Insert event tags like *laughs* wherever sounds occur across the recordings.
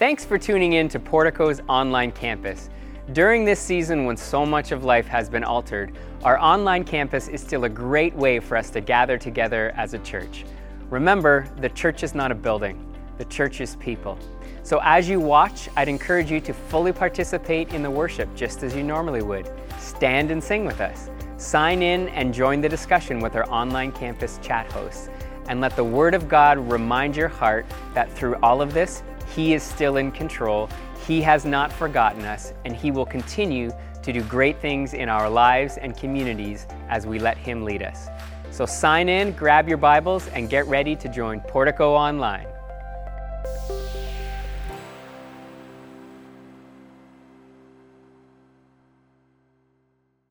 Thanks for tuning in to Portico's online campus. During this season, when so much of life has been altered, our online campus is still a great way for us to gather together as a church. Remember, the church is not a building, the church is people. So as you watch, I'd encourage you to fully participate in the worship just as you normally would. Stand and sing with us. Sign in and join the discussion with our online campus chat hosts. And let the Word of God remind your heart that through all of this, He is still in control, He has not forgotten us, and He will continue to do great things in our lives and communities as we let Him lead us. So sign in, grab your Bibles, and get ready to join Portico Online.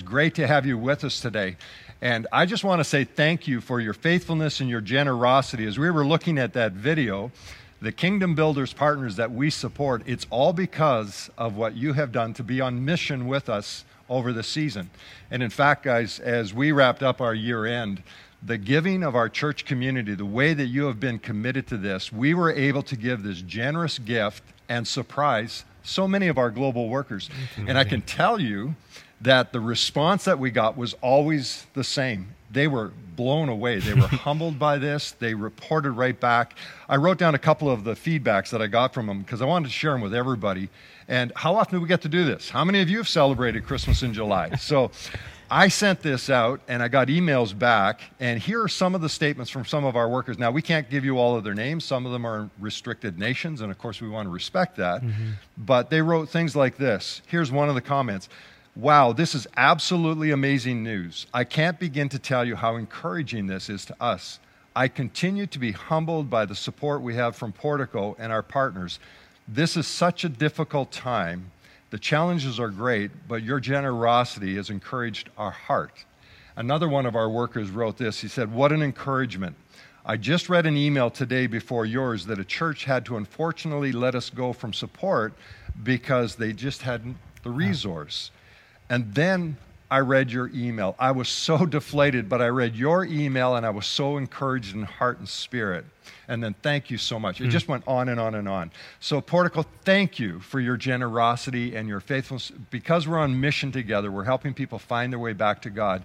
great to have you with us today. And I just want to say thank you for your faithfulness and your generosity. As we were looking at that video, the Kingdom Builders partners that we support, it's all because of what you have done to be on mission with us over the season. And in fact, guys, as we wrapped up our year end, the giving of our church community, the way that you have been committed to this, we were able to give this generous gift and surprise so many of our global workers. And I can tell you that the response that we got was always the same. They were blown away. They were *laughs* humbled by this. They reported right back. I wrote down a couple of the feedbacks that I got from them because I wanted to share them with everybody. And how often do we get to do this? How many of you have celebrated Christmas in July? *laughs* So I sent this out and I got emails back. And here are some of the statements from some of our workers. Now, we can't give you all of their names. Some of them are restricted nations. And of course, we want to respect that. Mm-hmm. But they wrote things like this. Here's one of the comments Wow, this is absolutely amazing news. I can't begin to tell you how encouraging this is to us. I continue to be humbled by the support we have from Portico and our partners. This is such a difficult time. The challenges are great, but your generosity has encouraged our heart. Another one of our workers wrote this. He said, What an encouragement. I just read an email today before yours that a church had to unfortunately let us go from support because they just hadn't the resource. And then I read your email. I was so *laughs* deflated, but I read your email and I was so encouraged in heart and spirit. And then thank you so much. It mm. just went on and on and on. So, Portico, thank you for your generosity and your faithfulness. Because we're on mission together, we're helping people find their way back to God.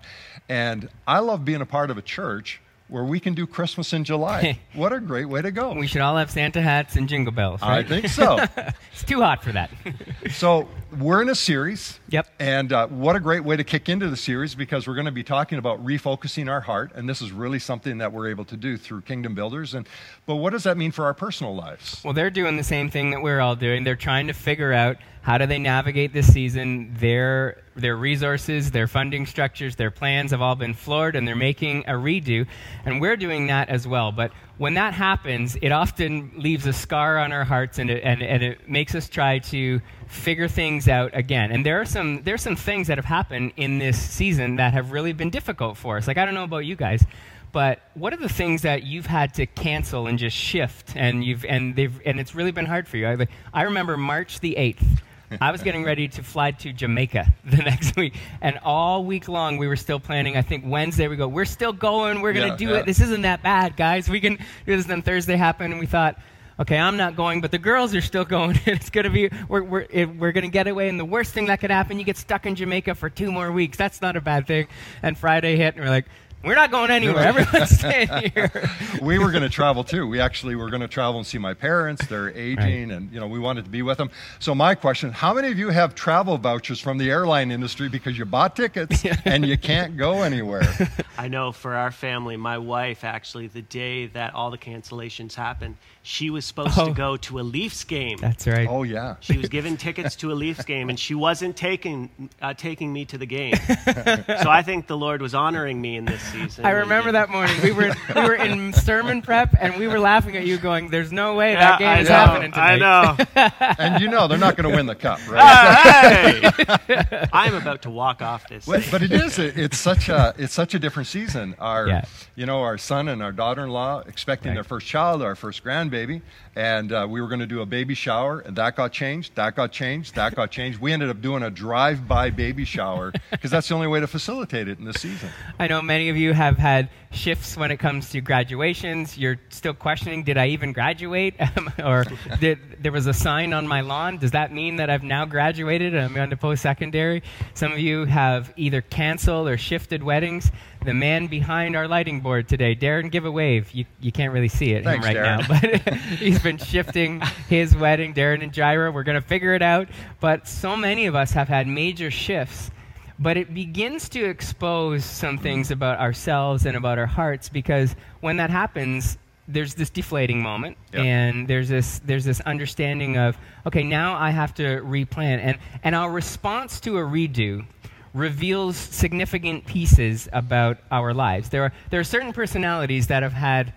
And I love being a part of a church where we can do Christmas in July. *laughs* what a great way to go. We should all have Santa hats and jingle bells. Right? I think so. *laughs* it's too hot for that. *laughs* so, we're in a series. Yep. And uh, what a great way to kick into the series because we're going to be talking about refocusing our heart. And this is really something that we're able to do through Kingdom Builders. And, but what does that mean for our personal lives? Well, they're doing the same thing that we're all doing. They're trying to figure out how do they navigate this season? Their, their resources, their funding structures, their plans have all been floored, and they're making a redo. And we're doing that as well. But when that happens, it often leaves a scar on our hearts, and it, and, and it makes us try to figure things out again. And there are some there are some things that have happened in this season that have really been difficult for us. Like I don't know about you guys, but what are the things that you've had to cancel and just shift and you've and they've and it's really been hard for you? I, I remember March the 8th. I was getting ready to fly to Jamaica *laughs* the next week, and all week long we were still planning. I think Wednesday we go, we're still going, we're gonna yeah, do yeah. it. This isn't that bad, guys. We can do this. Then Thursday happened, and we thought, okay, I'm not going, but the girls are still going. *laughs* it's gonna be we're we're we're gonna get away, and the worst thing that could happen, you get stuck in Jamaica for two more weeks. That's not a bad thing. And Friday hit, and we're like we're not going anywhere. Everyone's *laughs* staying here. *laughs* we were going to travel too. We actually were going to travel and see my parents. They're aging, right. and you know we wanted to be with them. So my question: How many of you have travel vouchers from the airline industry because you bought tickets *laughs* and you can't go anywhere? I know for our family, my wife actually, the day that all the cancellations happened, she was supposed oh, to go to a Leafs game. That's right. Oh yeah. She was given tickets to a Leafs game, and she wasn't taking uh, taking me to the game. *laughs* so I think the Lord was honoring me in this season. I remember that morning. We were we were in *laughs* sermon prep, and we were laughing at you, going, "There's no way that game is happening tonight." I know. *laughs* and you know they're not going to win the cup, right? Uh, hey! I'm about to walk off this. But, but it is. It, it's such a it's such a different season. Our yeah. you know our son and our daughter-in-law expecting right. their first child, our first grandbaby, and uh, we were going to do a baby shower, and that got changed. That got changed. That got changed. We ended up doing a drive-by baby shower because that's the only way to facilitate it in this season. I know many of you have had shifts when it comes to graduations. You're still questioning, did I even graduate? *laughs* or did, there was a sign on my lawn. Does that mean that I've now graduated and I'm going to post secondary? Some of you have either canceled or shifted weddings. The man behind our lighting board today, Darren, give a wave. You, you can't really see it Thanks, right Darren. now, but *laughs* he's been shifting his wedding, Darren and Jira. We're going to figure it out. But so many of us have had major shifts but it begins to expose some things about ourselves and about our hearts because when that happens there's this deflating moment Yep. and there's this there's this understanding of okay now i have to replan and and our response to a redo reveals significant pieces about our lives. There are there are certain personalities that have had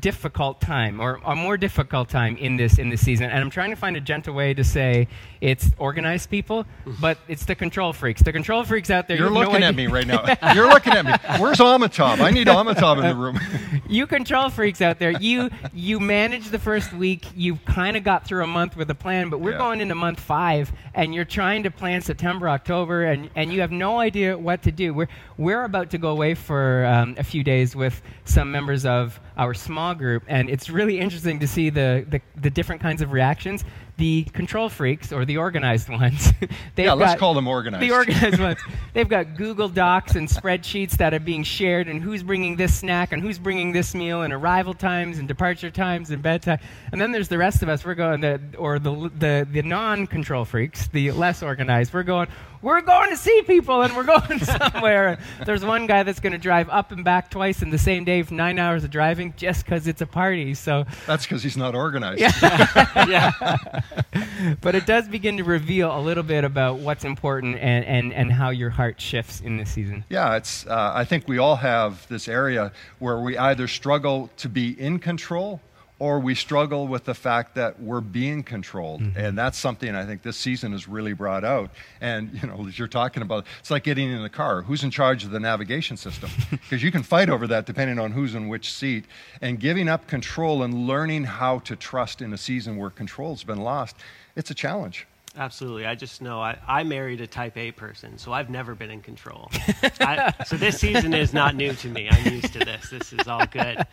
difficult time or a more difficult time in this in this season and i'm trying to find a gentle way to say it's organized people but it's the control freaks the control freaks out there You're you have no looking at me right now. *laughs* You're looking at me. Where's Amitabh? I need Amitabh in the room. *laughs* you control freaks out there. You you manage the first week. You kind of got through a month with a plan, but we're Yeah. going into month five, and you're trying to plan September, October, and, and you have no idea what to do. We're we're about to go away for um, a few days with some members of our small group, and it's really interesting to see the the, the different kinds of reactions. The control freaks or the organized ones. *laughs* they've Yeah, let's got- call them organized. The organized ones. They've got Google Docs and spreadsheets that are being shared, and who's bringing this snack, and who's bringing this meal, and arrival times, and departure times, and bedtime. And then there's the rest of us. We're going the or the the, the non-control freaks, the less organized. We're going. We're going to see people, and we're going *laughs* somewhere. there's one guy that's going to drive up and back twice in the same day for nine hours of driving just because it's a party. So That's because he's not organized. yeah. *laughs* *laughs* but it does begin to reveal a little bit about what's important and, and, and how your heart shifts in this season. Yeah, it's. Uh, I think we all have this area where we either struggle to be in control or we struggle with the fact that we're being controlled, mm-hmm. and that's something I think this season has really brought out. And you know, as you're talking about, it's like getting in the car. Who's in charge of the navigation system? *laughs* Because you can fight over that depending on who's in which seat. And giving up control and learning how to trust in a season where control's been lost, it's a challenge. Absolutely. I just know I, I married a type A person, so I've never been in control. *laughs* I, so this season is not new to me. I'm used to this. This is all good.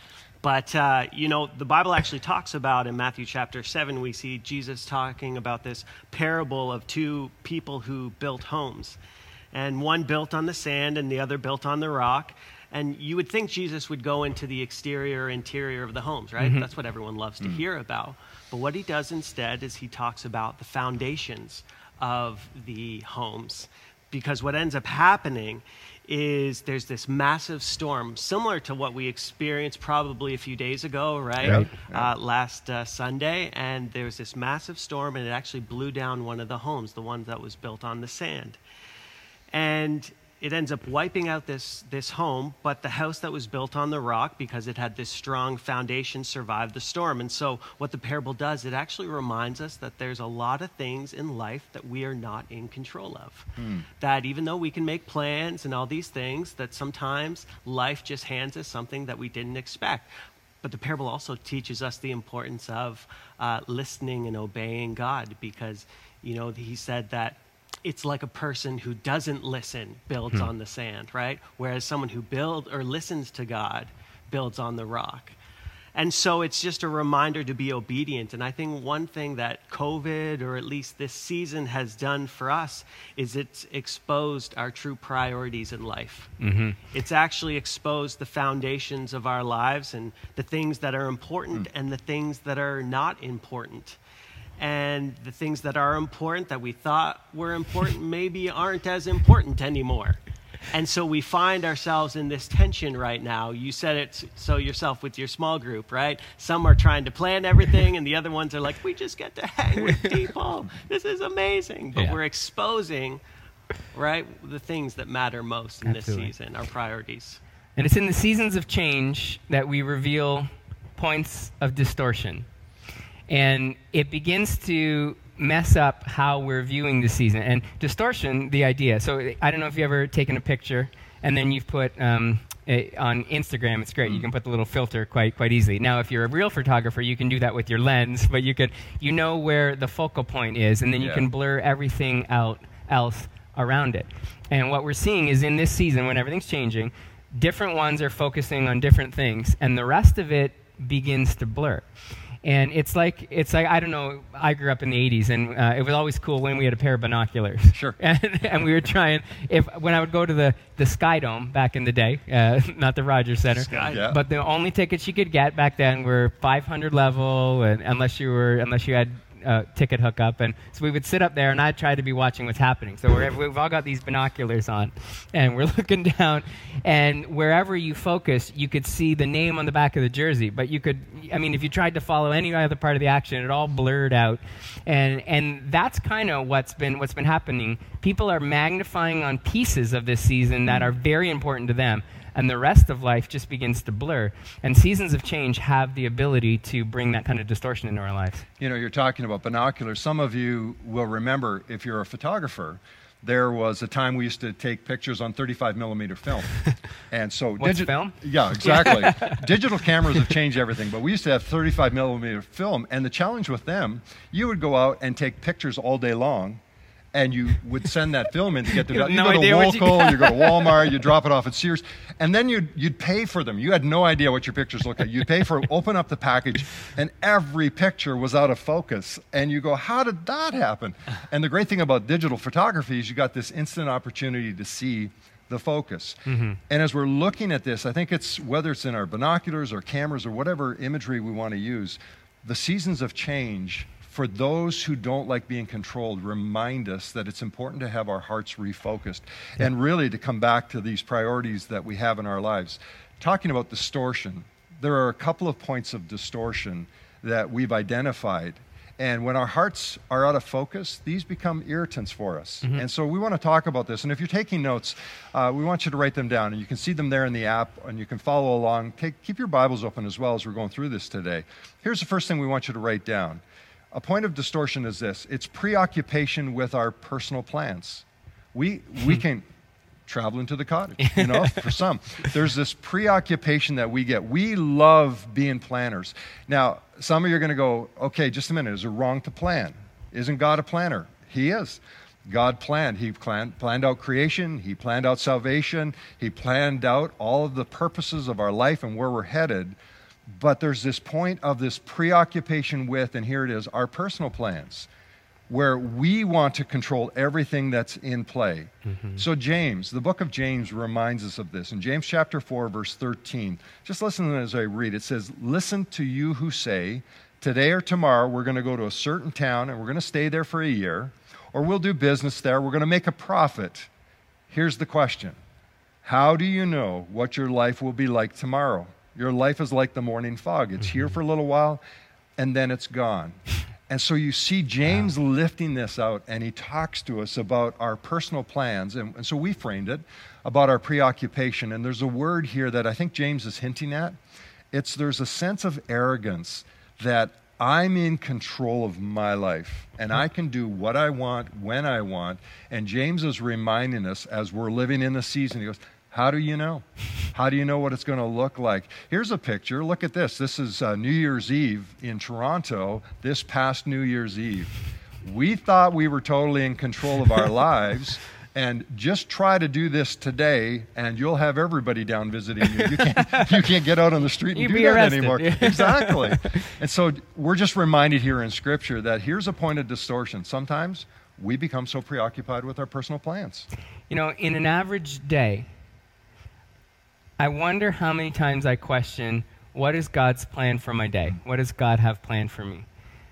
But, uh, you know, the Bible actually talks about in Matthew chapter 7, we see Jesus talking about this parable of two people who built homes. And one built on the sand and the other built on the rock. And you would think Jesus would go into the exterior, interior of the homes, right? That's what everyone loves to hear about. But what he does instead is he talks about the foundations of the homes. Because what ends up happening is there's this massive storm, similar to what we experienced probably a few days ago, right? Right. Uh, last uh, Sunday. And there was this massive storm, and it actually blew down one of the homes, the one that was built on the sand and it ends up wiping out this, this home, but the house that was built on the rock, because it had this strong foundation, survived the storm. And so, what the parable does, it actually reminds us that there's a lot of things in life that we are not in control of. That even though we can make plans and all these things, that sometimes life just hands us something that we didn't expect. But the parable also teaches us the importance of uh, listening and obeying God because, you know, he said that it's like a person who doesn't listen builds hmm. on the sand, right? Whereas someone who builds or listens to God builds on the rock. And so it's just a reminder to be obedient. And I think one thing that COVID, or at least this season, has done for us is it's exposed our true priorities in life. Mm-hmm. It's actually exposed the foundations of our lives and the things that are important hmm. and the things that are not important. And the things that are important that we thought were important *laughs* maybe aren't as important anymore. And so we find ourselves in this tension right now. You said it so yourself with your small group, right? Some are trying to plan everything, and the other ones are like, we just get to hang with *laughs* people. This is amazing. But Yeah. we're exposing, right, the things that matter most in Absolutely. this season, our priorities. And it's in the seasons of change that we reveal points of distortion. And it begins to mess up how we're viewing the season. And distortion, the idea. So I don't know if you've ever taken a picture and then you've put um, it on Instagram. It's great. You can put the little filter quite quite easily. Now, if you're a real photographer, you can do that with your lens, but you can you know where the focal point is, and then you Yeah. can blur everything out else around it. And what we're seeing is in this season, when everything's changing, different ones are focusing on different things, and the rest of it begins to blur. And it's like it's like I don't know. I grew up in the '80s, and uh, it was always cool when we had a pair of binoculars. Sure. *laughs* And, and we were trying. If when I would go to the the Sky Dome back in the day, uh, *laughs* not the Rogers Center, Sky. Yeah. but the only tickets you could get back then were 500 level, and unless you were unless you had uh, ticket hookup, and so we would sit up there, and I'd try to be watching what's happening. So we're, we've all got these binoculars on, and we're *laughs* looking down, and wherever you focus, you could see the name on the back of the jersey. But you could, I mean, if you tried to follow any other part of the action, it all blurred out, and and that's kind of what's been what's been happening. People are magnifying on pieces of this season that are very important to them and the rest of life just begins to blur. And seasons of change have the ability to bring that kind of distortion into our lives. You know, you're talking about binoculars. Some of you will remember, if you're a photographer, there was a time we used to take pictures on 35 millimeter film. *laughs* And so, What's film? Yeah, exactly. *laughs* Digital cameras have changed everything, but we used to have 35 millimeter film. And the challenge with them, you would go out and take pictures all day long. And you would send that film in to get the. *laughs* You you no go to what you you go to *laughs* Walmart, you drop it off at Sears, and then you'd, you'd pay for them. You had no idea what your pictures looked like. You'd pay for open up the package, and every picture was out of focus. And you go, how did that happen? And the great thing about digital photography is you got this instant opportunity to see the focus. Mm-hmm. And as we're looking at this, I think it's whether it's in our binoculars or cameras or whatever imagery we want to use, the seasons of change for those who don't like being controlled remind us that it's important to have our hearts refocused and really to come back to these priorities that we have in our lives. Talking about distortion, there are a couple of points of distortion that we've identified. And when our hearts are out of focus, these become irritants for us. And so we want to talk about this. And if you're taking notes, uh, we want you to write them down. And you can see them there in the app, and you can follow along. Take, keep your Bibles open as well as we're going through this today. Here's the first thing we want you to write down a point of distortion is this it's preoccupation with our personal plans. We, we hmm. can travel into the cottage, *laughs* you know, for some. There's this preoccupation that we get. We love being planners. Now, some of you are going to go, okay, just a minute, is it wrong to plan? Isn't God a planner? He is. God planned. He planned, planned out creation. He planned out salvation. He planned out all of the purposes of our life and where we're headed. But there's this point of this preoccupation with, and here it is, our personal plans, where we want to control everything that's in play. Mm-hmm. So, James, the book of James reminds us of this. In James chapter 4, verse 13, just listen as I read. It says, Listen to you who say, Today or tomorrow, we're going to go to a certain town and we're going to stay there for a year, or we'll do business there, we're going to make a profit. Here's the question How do you know what your life will be like tomorrow? Your life is like the morning fog. It's here mm-hmm. for a little while and then it's gone. And so you see James lifting this out, and he talks to us about our personal plans. And, and so we framed it about our preoccupation. And there's a word here that I think James is hinting at. It's there's a sense of arrogance that I'm in control of my life and I can do what I want when I want. And James is reminding us as we're living in the season, he goes, How do you know? How do you know what it's going to look like? Here's a picture. Look at this. This is uh, New Year's Eve in Toronto, this past New Year's Eve. We thought we were totally in control of our *laughs* lives. And just try to do this today, and you'll have everybody down visiting you. You can't, you can't get out on the street and You'd do that arrested. anymore. Exactly. *laughs* And so we're just reminded here in Scripture that here's a point of distortion. Sometimes we become so preoccupied with our personal plans. You know, in an average day, I wonder how many times I question what is God's plan for my day? What does God have planned for me?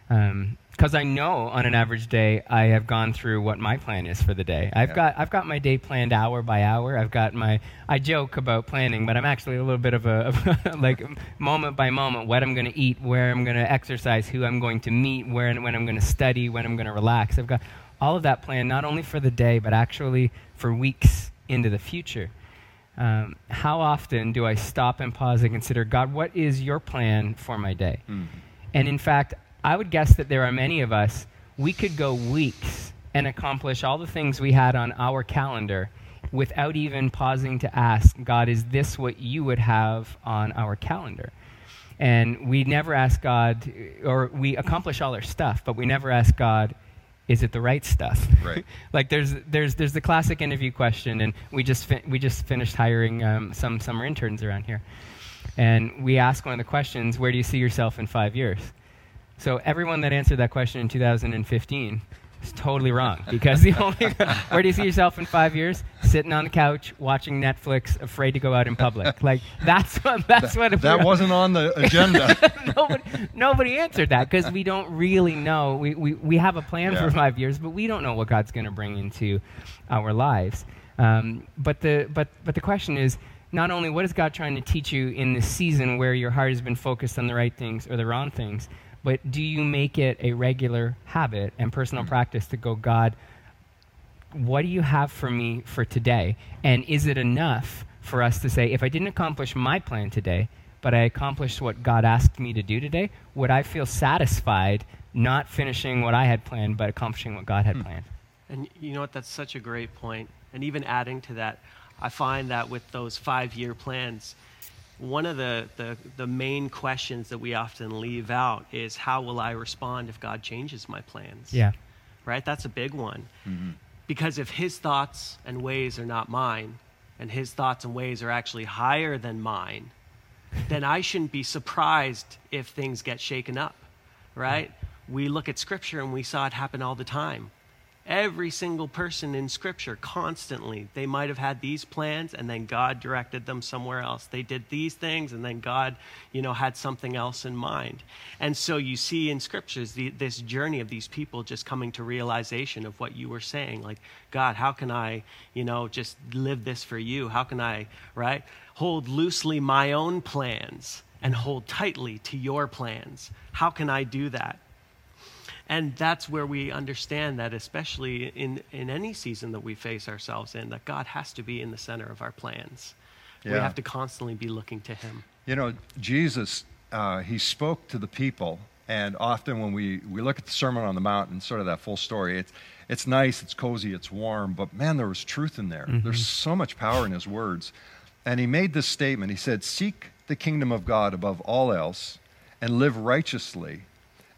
Um, because I know on an average day I have gone through what my plan is for the day. I've Yeah. got I've got my day planned hour by hour. I've got my I joke about planning, but I'm actually a little bit of a of *laughs* like moment by moment what I'm going to eat, where I'm going to exercise, who I'm going to meet, where and when I'm going to study, when I'm going to relax. I've got all of that planned not only for the day but actually for weeks into the future. Um, how often do I stop and pause and consider, God, what is your plan for my day? And in fact, I would guess that there are many of us, we could go weeks and accomplish all the things we had on our calendar without even pausing to ask, God, is this what you would have on our calendar? And we never ask God, or we accomplish all our stuff, but we never ask God, is it the right stuff? Right. *laughs* like there's there's there's the classic interview question, and we just fi- we just finished hiring um, some summer interns around here, and we asked one of the questions, "Where do you see yourself in five years?" So everyone that answered that question in 2015 is totally wrong because the only *laughs* where do you see yourself in five years? Sitting on the couch watching Netflix, afraid to go out in public. Like that's what that's what That wasn't on the *laughs* agenda. nobody, nobody answered that because we don't really know. We, we, we have a plan Yeah. for five years, but we don't know what God's going to bring into our lives. Um, but, the, but, but the question is not only what is God trying to teach you in this season where your heart has been focused on the right things or the wrong things, but do you make it a regular habit and personal mm-hmm. practice to go, God, what do you have for me for today? And is it enough for us to say, if I didn't accomplish my plan today, but I accomplished what God asked me to do today, would I feel satisfied not finishing what I had planned, but accomplishing what God had hmm. planned? And you know what? That's such a great point. And even adding to that, I find that with those five year plans, one of the, the, the main questions that we often leave out is how will I respond if God changes my plans? Yeah. Right? That's a big one. Mm-hmm. Because if his thoughts and ways are not mine, and his thoughts and ways are actually higher than mine, then I shouldn't be surprised if things get shaken up, right? We look at Scripture and we saw it happen all the time. Every single person in Scripture, constantly, they might have had these plans and then God directed them somewhere else. They did these things and then God, you know, had something else in mind. And so you see in Scriptures the, this journey of these people just coming to realization of what you were saying. Like, God, how can I, you know, just live this for you? How can I, right? Hold loosely my own plans and hold tightly to your plans. How can I do that? And that's where we understand that, especially in, in any season that we face ourselves in, that God has to be in the center of our plans. We have to constantly be looking to Him. You know, Jesus, uh, he spoke to the people, and often when we, we look at the Sermon on the Mount and sort of that full story, it's, it's nice, it's cozy, it's warm, but man, there was truth in there. There's so much power in his words. And he made this statement He said, Seek the kingdom of God above all else and live righteously,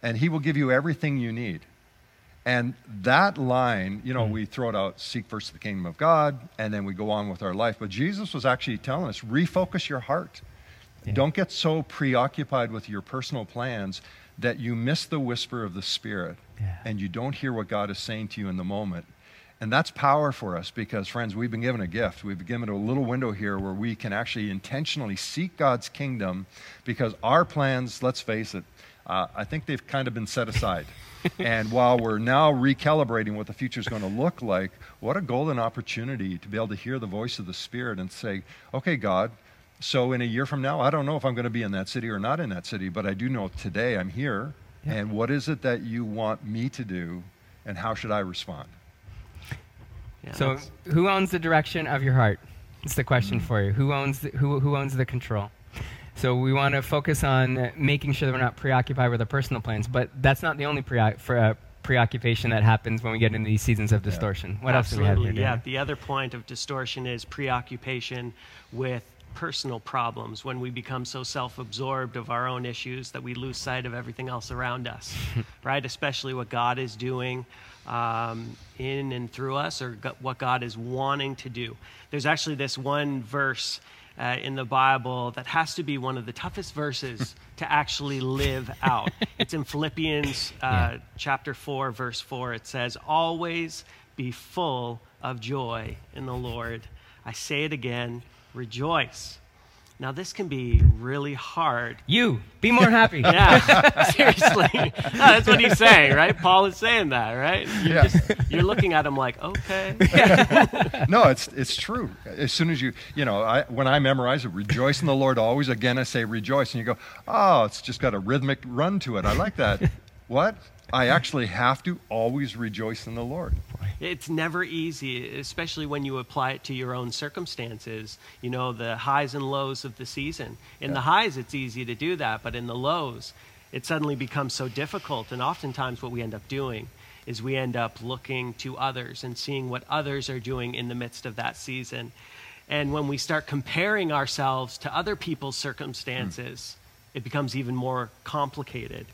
and he will give you everything you need. And that line, you know, hmm. we throw it out, seek first the kingdom of God, and then we go on with our life. But Jesus was actually telling us, refocus your heart. Don't get so preoccupied with your personal plans that you miss the whisper of the Spirit Yeah. and you don't hear what God is saying to you in the moment. And that's power for us because, friends, we've been given a gift. We've been given a little window here where we can actually intentionally seek God's kingdom because our plans, let's face it, uh, I think they've kind of been set aside. *laughs* and while we're now recalibrating what the future is going to look like, what a golden opportunity to be able to hear the voice of the Spirit and say, okay, God, so in a year from now, I don't know if I'm going to be in that city or not in that city, but I do know today I'm here. Yeah. And what is it that you want me to do, and how should I respond? Yeah, So, who owns the direction of your heart? It's the question for you. Who owns the, who, who owns the control? So we want to focus on uh, making sure that we're not preoccupied with our personal plans, but that's not the only preo- for, uh, preoccupation that happens when we get into these seasons of distortion. What else do we have here? Absolutely, Yeah, the other point of distortion is preoccupation with personal problems when we become so self-absorbed of our own issues that we lose sight of everything else around us *laughs* right especially what god is doing um, in and through us or what god is wanting to do there's actually this one verse uh, in the Bible that has to be one of the toughest verses *laughs* to actually live out. It's in Philippians uh, Yeah. chapter 4, verse 4. It says, Always be full of joy in the Lord. I say it again, rejoice. Now, this can be really hard. You be more *laughs* happy. Yeah, *laughs* seriously. *laughs* No, that's what he's saying, right? Paul is saying that, right? You're, Yeah. just, you're looking at him like, okay. no, it's it's true. As soon as you, you know, I, when I memorize it, rejoice in the Lord always. Again, I say rejoice, and you go, oh, it's just got a rhythmic run to it. I like that. what? I actually have to always rejoice in the Lord. It's never easy, especially when you apply it to your own circumstances. You know, the highs and lows of the season. In the highs, it's easy to do that, but in the lows, it suddenly becomes so difficult. And oftentimes, what we end up doing is we end up looking to others and seeing what others are doing in the midst of that season. And when we start comparing ourselves to other people's circumstances, hmm. it becomes even more complicated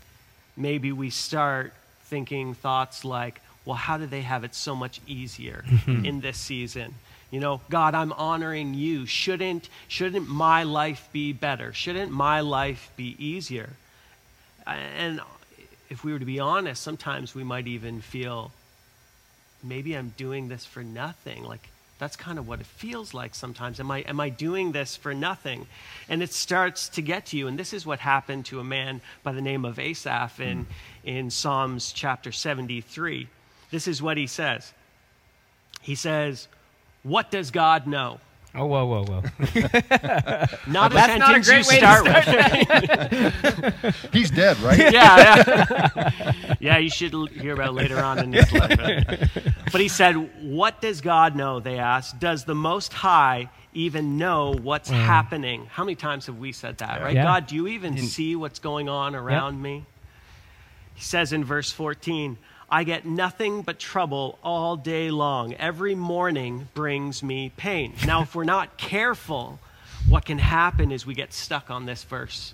maybe we start thinking thoughts like, well, how do they have it so much easier *laughs* mm-hmm. in this season? You know, God, I'm honoring you. Shouldn't, shouldn't my life be better? Shouldn't my life be easier? And if we were to be honest, sometimes we might even feel maybe I'm doing this for nothing. Like, that's kind of what it feels like sometimes. Am I, am I doing this for nothing? And it starts to get to you. And this is what happened to a man by the name of Asaph in, mm. in Psalms chapter 73. This is what he says He says, What does God know? Oh, whoa, whoa, whoa. *laughs* Not a That's not a great you way to start with. *laughs* *laughs* He's dead, right? yeah, yeah. yeah, you should hear about later on in his life. But he said, What does God know? They asked. Does the Most High even know what's mm. happening? How many times have we said that, right? Yeah. God, do you even see what's going on around me? He says in verse 14, I get nothing but trouble all day long. Every morning brings me pain. Now, if we're not careful, what can happen is we get stuck on this verse.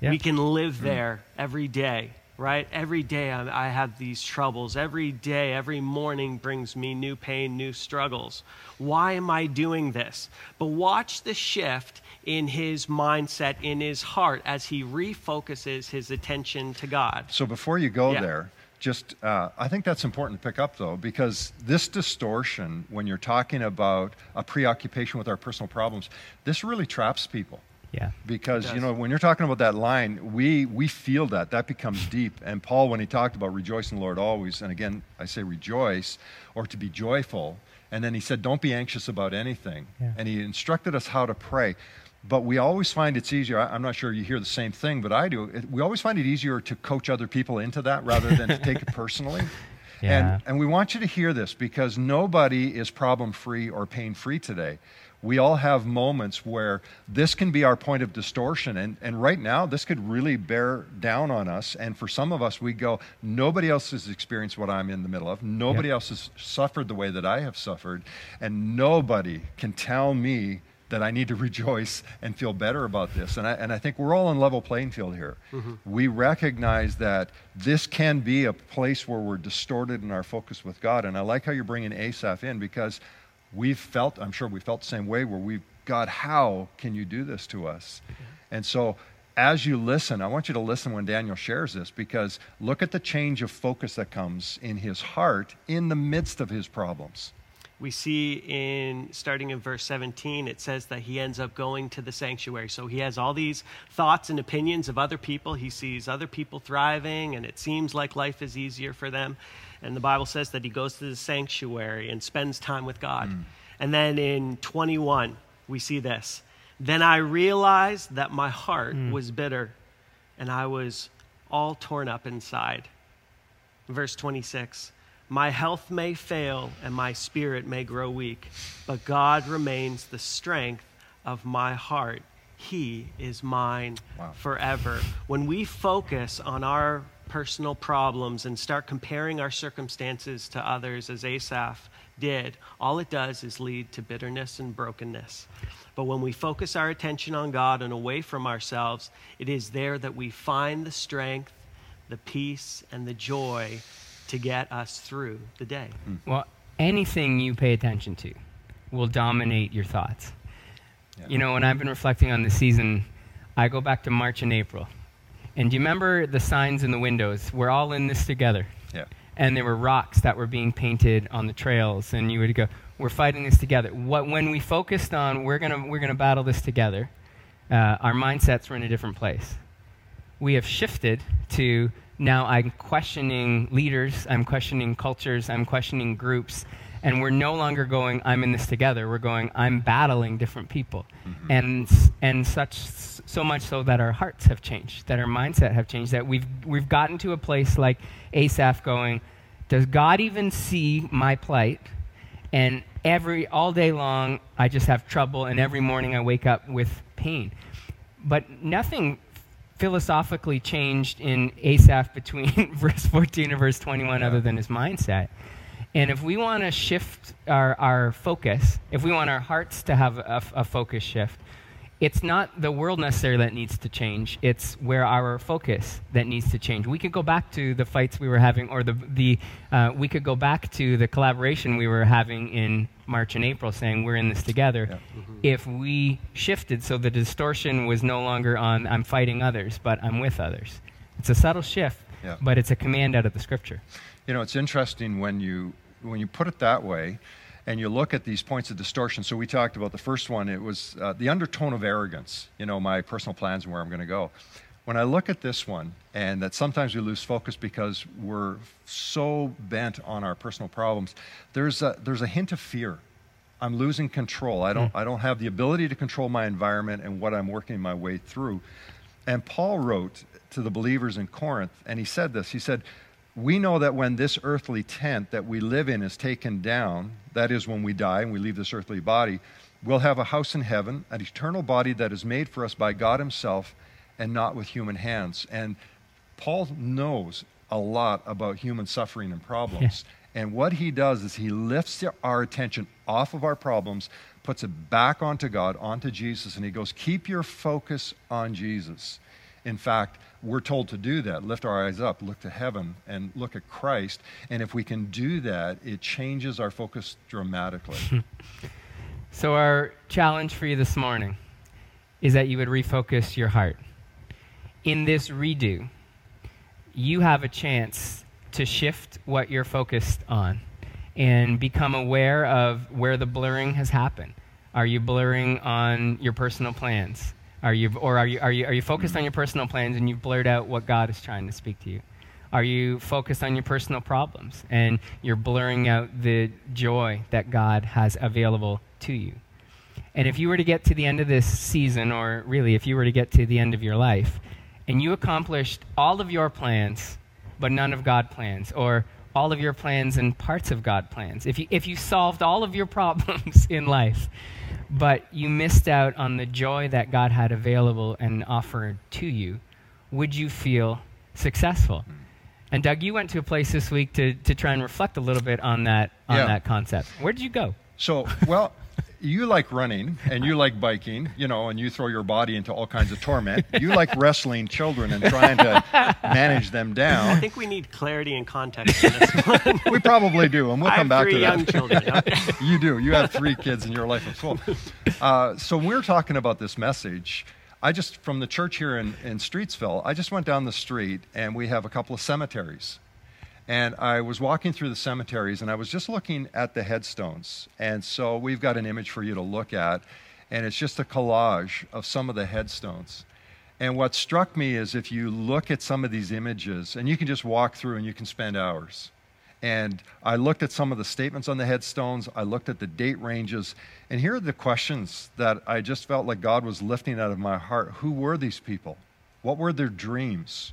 Yeah. We can live there every day, right? Every day I, I have these troubles. Every day, every morning brings me new pain, new struggles. Why am I doing this? But watch the shift in his mindset, in his heart, as he refocuses his attention to God. So before you go Yeah. there, just uh, I think that's important to pick up though, because this distortion, when you're talking about a preoccupation with our personal problems, this really traps people. Yeah. Because you know when you're talking about that line, we we feel that that becomes deep. And Paul, when he talked about rejoicing the Lord always, and again I say rejoice or to be joyful, and then he said don't be anxious about anything, Yeah. and he instructed us how to pray. But we always find it's easier. I- I'm not sure you hear the same thing, but I do. It, we always find it easier to coach other people into that rather than to take it *laughs* personally. Yeah. And, and we want you to hear this because nobody is problem free or pain free today. We all have moments where this can be our point of distortion. And, and right now, this could really bear down on us. And for some of us, we go, nobody else has experienced what I'm in the middle of. Nobody else has suffered the way that I have suffered. And nobody can tell me that I need to *laughs* rejoice and feel better about this. And I, and I think we're all on level playing field here. Mm-hmm. We recognize that this can be a place where we're distorted in our focus with God. And I like how you're bringing Asaph in because we've felt, I'm sure we felt the same way, where we've, God, how can you do this to us? Mm-hmm. And so as you listen, I want you to listen when Daniel shares this because look at the change of focus that comes in his heart in the midst of his problems. We see in starting in verse 17 it says that he ends up going to the sanctuary. So he has all these thoughts and opinions of other people. He sees other people thriving and it seems like life is easier for them. And the bible says that he goes to the sanctuary and spends time with god. Mm. And then in 21 we see this. Then i realized that my heart mm. was bitter and i was all torn up inside. Verse 26 My health may fail and my spirit may grow weak, but God remains the strength of my heart. He is mine Wow. forever. When we focus on our personal problems and start comparing our circumstances to others, as Asaph did, all it does is lead to bitterness and brokenness. But when we focus our attention on God and away from ourselves, it is there that we find the strength, the peace, and the joy to get us through the day. Well, anything you pay attention to will dominate your thoughts. Yeah. You know, when I've been reflecting on the season, I go back to March and April. And do you remember the signs in the windows? We're all in this together. Yeah. And there were rocks that were being painted on the trails, and you would go, "We're fighting this together." What when we focused on we're gonna we're gonna battle this together, uh, our mindsets were in a different place. We have shifted to now I'm questioning leaders, I'm questioning cultures, I'm questioning groups, and we're no longer going, I'm in this together. We're going, I'm battling different people. Mm-hmm. And, and such, so much so that our hearts have changed, that our mindset have changed, that we've, we've gotten to a place like Asaph going, does God even see my plight? And every, all day long, I just have trouble, and every morning I wake up with pain. But nothing philosophically changed in Asaph between *laughs* verse 14 and verse 21 other than his mindset. And if we want to shift our, our focus, if we want our hearts to have a, a focus shift, it's not the world necessarily that needs to change. It's where our focus that needs to change. We could go back to the fights we were having, or the the uh, we could go back to the collaboration we were having in March and April, saying we're in this together. Yeah. Mm-hmm. If we shifted, so the distortion was no longer on I'm fighting others, but I'm with others. It's a subtle shift, yeah. but it's a command out of the Scripture. You know, it's interesting when you when you put it that way and you look at these points of distortion. So we talked about the first one, it was uh, the undertone of arrogance, you know, my personal plans and where I'm going to go. When I look at this one, and that sometimes we lose focus because we're so bent on our personal problems, there's a, there's a hint of fear. I'm losing control. I don't, mm. I don't have the ability to control my environment and what I'm working my way through. And Paul wrote to the believers in Corinth, and he said this He said, we know that when this earthly tent that we live in is taken down, that is, when we die and we leave this earthly body, we'll have a house in heaven, an eternal body that is made for us by God Himself and not with human hands. And Paul knows a lot about human suffering and problems. Yeah. And what he does is he lifts our attention off of our problems, puts it back onto God, onto Jesus, and he goes, Keep your focus on Jesus. In fact, we're told to do that lift our eyes up, look to heaven, and look at Christ. And if we can do that, it changes our focus dramatically. *laughs* so, our challenge for you this morning is that you would refocus your heart. In this redo, you have a chance to shift what you're focused on and become aware of where the blurring has happened. Are you blurring on your personal plans? Are you, or are you, are, you, are you focused on your personal plans and you've blurred out what God is trying to speak to you? Are you focused on your personal problems and you're blurring out the joy that God has available to you? And if you were to get to the end of this season, or really if you were to get to the end of your life, and you accomplished all of your plans, but none of God plans, or all of your plans and parts of God plans, if you, if you solved all of your *laughs* problems in life, but you missed out on the joy that God had available and offered to you, would you feel successful? And Doug, you went to a place this week to, to try and reflect a little bit on that on yeah. that concept. Where did you go? So, well, you like running and you like biking, you know, and you throw your body into all kinds of torment. You like wrestling children and trying to manage them down. I think we need clarity and context in this one. we probably do, and we'll I come back to that. young children. *laughs* you do. You have three kids in your life as well. Uh, so we're talking about this message. I just, from the church here in, in Streetsville, I just went down the street and we have a couple of cemeteries. And I was walking through the cemeteries and I was just looking at the headstones. And so we've got an image for you to look at. And it's just a collage of some of the headstones. And what struck me is if you look at some of these images, and you can just walk through and you can spend hours. And I looked at some of the statements on the headstones, I looked at the date ranges, and here are the questions that I just felt like God was lifting out of my heart. Who were these people? What were their dreams?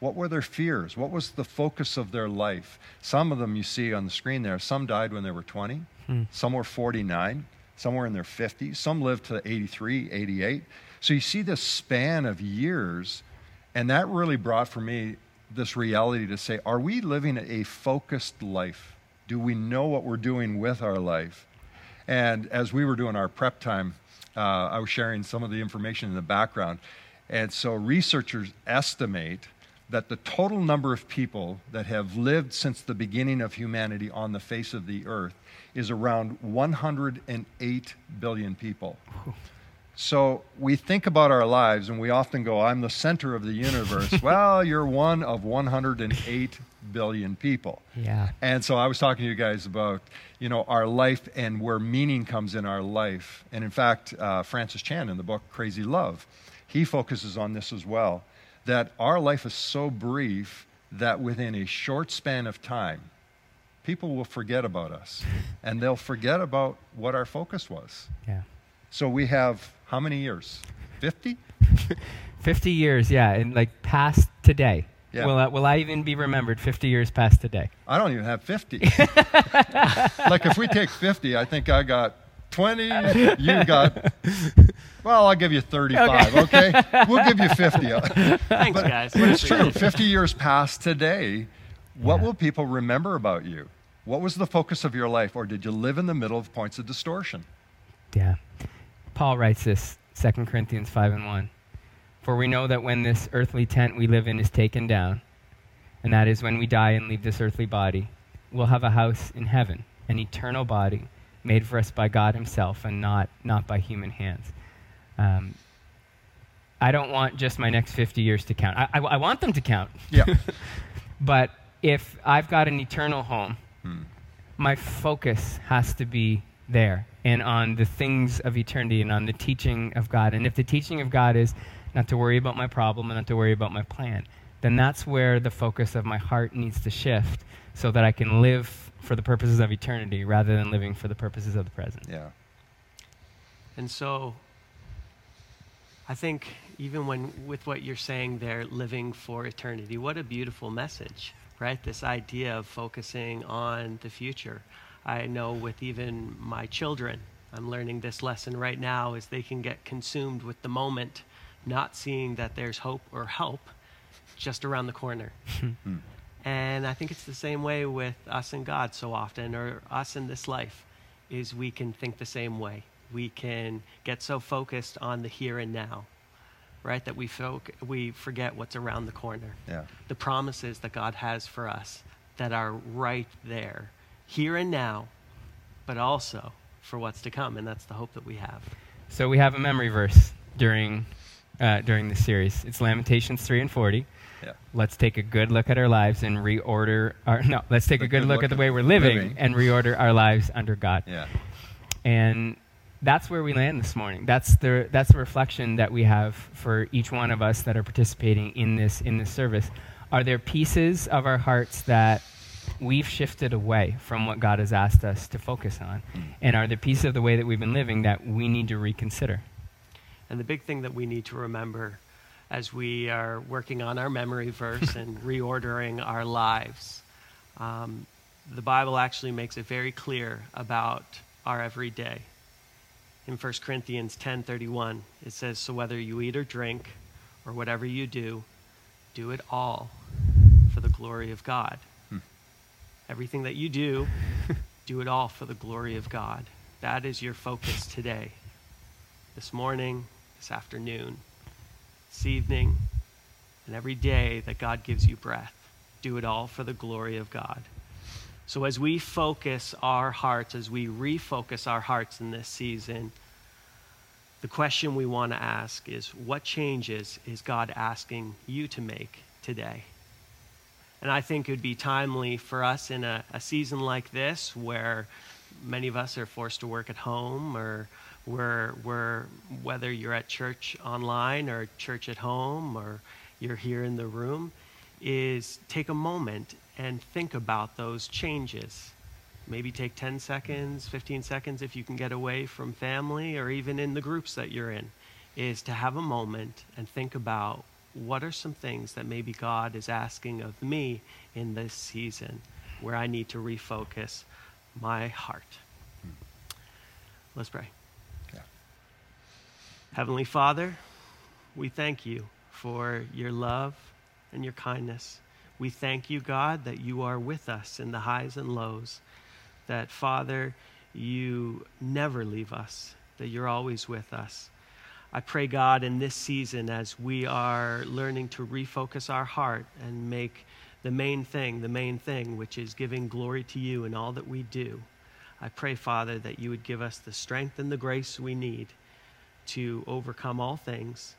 What were their fears? What was the focus of their life? Some of them you see on the screen there, some died when they were 20, hmm. some were 49, some were in their 50s, some lived to 83, 88. So you see this span of years, and that really brought for me this reality to say, are we living a focused life? Do we know what we're doing with our life? And as we were doing our prep time, uh, I was sharing some of the information in the background. And so researchers estimate that the total number of people that have lived since the beginning of humanity on the face of the earth is around 108 billion people. So we think about our lives and we often go, I'm the center of the universe. *laughs* well, you're one of 108 billion people. Yeah. And so I was talking to you guys about, you know, our life and where meaning comes in our life. And in fact, uh, Francis Chan in the book Crazy Love, he focuses on this as well that our life is so brief that within a short span of time, people will forget about us *laughs* and they'll forget about what our focus was. Yeah. So we have how many years? 50? *laughs* 50 years, yeah, and like past today. Yeah. Will, I, will I even be remembered 50 years past today? I don't even have 50. *laughs* like if we take 50, I think I got 20, you got, well, I'll give you 35, okay? okay? *laughs* We'll give you 50. Thanks, but, *laughs* guys. But it's true. 50 years past today, what yeah. will people remember about you? What was the focus of your life? Or did you live in the middle of points of distortion? Yeah. Paul writes this 2 Corinthians 5 and 1. For we know that when this earthly tent we live in is taken down, and that is when we die and leave this earthly body, we'll have a house in heaven, an eternal body made for us by God Himself and not, not by human hands. Um, I don't want just my next 50 years to count. I, I, I want them to count. Yeah. *laughs* but if I've got an eternal home, Hmm. my focus has to be there and on the things of eternity and on the teaching of God. And if the teaching of God is not to worry about my problem and not to worry about my plan, then that's where the focus of my heart needs to shift so that I can live for the purposes of eternity rather than living for the purposes of the present. Yeah. And so I think even when with what you're saying there, living for eternity, what a beautiful message, right? This idea of focusing on the future. I know with even my children, I'm learning this lesson right now is they can get consumed with the moment, not seeing that there's hope or help just around the corner. *laughs* Hmm. and I think it's the same way with us and God so often, or us in this life, is we can think the same way. We can get so focused on the here and now, right, that we, foc- we forget what's around the corner. Yeah. The promises that God has for us that are right there, here and now, but also for what's to come. And that's the hope that we have. So we have a memory verse during, uh, during the series. It's Lamentations 3 and 40. Yeah. let's take a good look at our lives and reorder our no let's take a good look at the way we're living, living. and reorder our lives under god Yeah. and that's where we land this morning. That's the that's the reflection that we have for each one of us that are participating in this in this service. Are there pieces of our hearts that we've shifted away from what god has asked us to focus on? And are there pieces of the way that we've been living that we need to reconsider? And the big thing that we need to remember as we are working on our memory verse and *laughs* reordering our lives, um, the Bible actually makes it very clear about our everyday. In 1 Corinthians 10:31, it says, "So whether you eat or drink, or whatever you do, do it all for the glory of God." Hmm. Everything that you do, *laughs* do it all for the glory of God. That is your focus today. This morning, this afternoon, this evening, and every day that God gives you breath. Do it all for the glory of God. So, as we focus our hearts, as we refocus our hearts in this season, the question we want to ask is what changes is God asking you to make today? And I think it would be timely for us in a, a season like this where many of us are forced to work at home or we're, we're, whether you're at church online or church at home or you're here in the room, is take a moment and think about those changes. Maybe take 10 seconds, 15 seconds if you can get away from family or even in the groups that you're in, is to have a moment and think about what are some things that maybe God is asking of me in this season where I need to refocus my heart. Hmm. Let's pray. Yeah. Heavenly Father, we thank you for your love and your kindness. We thank you, God, that you are with us in the highs and lows. That, Father, you never leave us, that you're always with us. I pray, God, in this season, as we are learning to refocus our heart and make the main thing the main thing, which is giving glory to you in all that we do, I pray, Father, that you would give us the strength and the grace we need to overcome all things,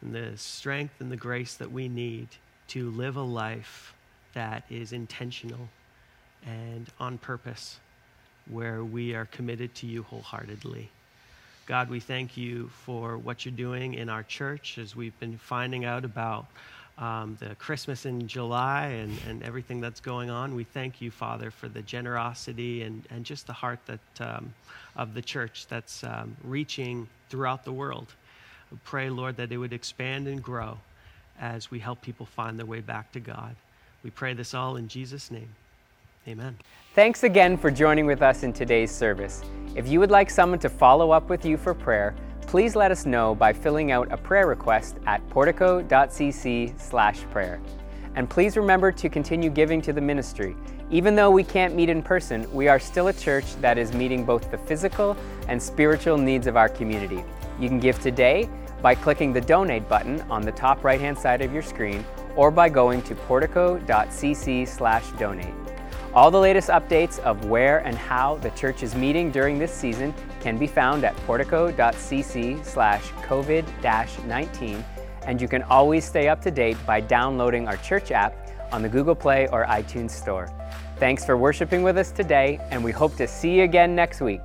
and the strength and the grace that we need to live a life that is intentional and on purpose, where we are committed to you wholeheartedly. God, we thank you for what you're doing in our church as we've been finding out about um, the Christmas in July and, and everything that's going on. We thank you, Father, for the generosity and, and just the heart that, um, of the church that's um, reaching throughout the world. We pray, Lord, that it would expand and grow as we help people find their way back to God. We pray this all in Jesus' name. Amen. Thanks again for joining with us in today's service. If you would like someone to follow up with you for prayer, please let us know by filling out a prayer request at portico.cc/prayer. And please remember to continue giving to the ministry. Even though we can't meet in person, we are still a church that is meeting both the physical and spiritual needs of our community. You can give today by clicking the donate button on the top right hand side of your screen or by going to portico.cc/donate. All the latest updates of where and how the church is meeting during this season can be found at portico.cc slash COVID 19, and you can always stay up to date by downloading our church app on the Google Play or iTunes Store. Thanks for worshiping with us today, and we hope to see you again next week.